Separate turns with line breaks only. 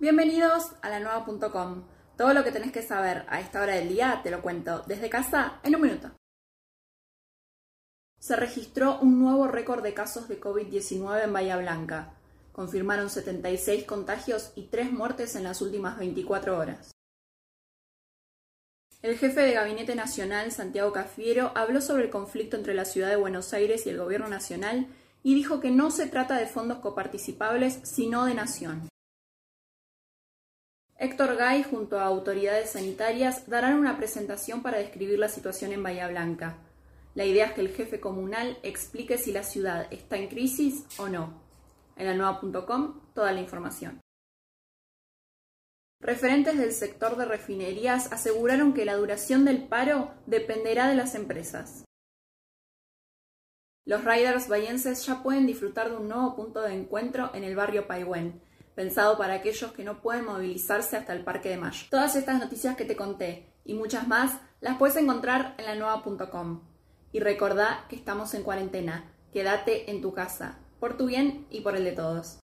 Bienvenidos a la nueva.com. Todo lo que tenés que saber a esta hora del día te lo cuento desde casa en un minuto. Se registró un nuevo récord de casos de COVID-19 en Bahía Blanca. Confirmaron 76 contagios y 3 muertes en las últimas 24 horas. El jefe de Gabinete Nacional, Santiago Cafiero, habló sobre el conflicto entre la ciudad de Buenos Aires y el Gobierno Nacional y dijo que no se trata de fondos coparticipables, sino de nación. Héctor Gay, junto a autoridades sanitarias, darán una presentación para describir la situación en Bahía Blanca. La idea es que el jefe comunal explique si la ciudad está en crisis o no. En la nueva.com, toda la información. Referentes del sector de refinerías aseguraron que la duración del paro dependerá de las empresas. Los riders bayenses ya pueden disfrutar de un nuevo punto de encuentro en el barrio Paiwen, pensado para aquellos que no pueden movilizarse hasta el Parque de Mayo. Todas estas noticias que te conté y muchas más las puedes encontrar en la nueva.com. Y recordá que estamos en cuarentena. Quédate en tu casa, por tu bien y por el de todos.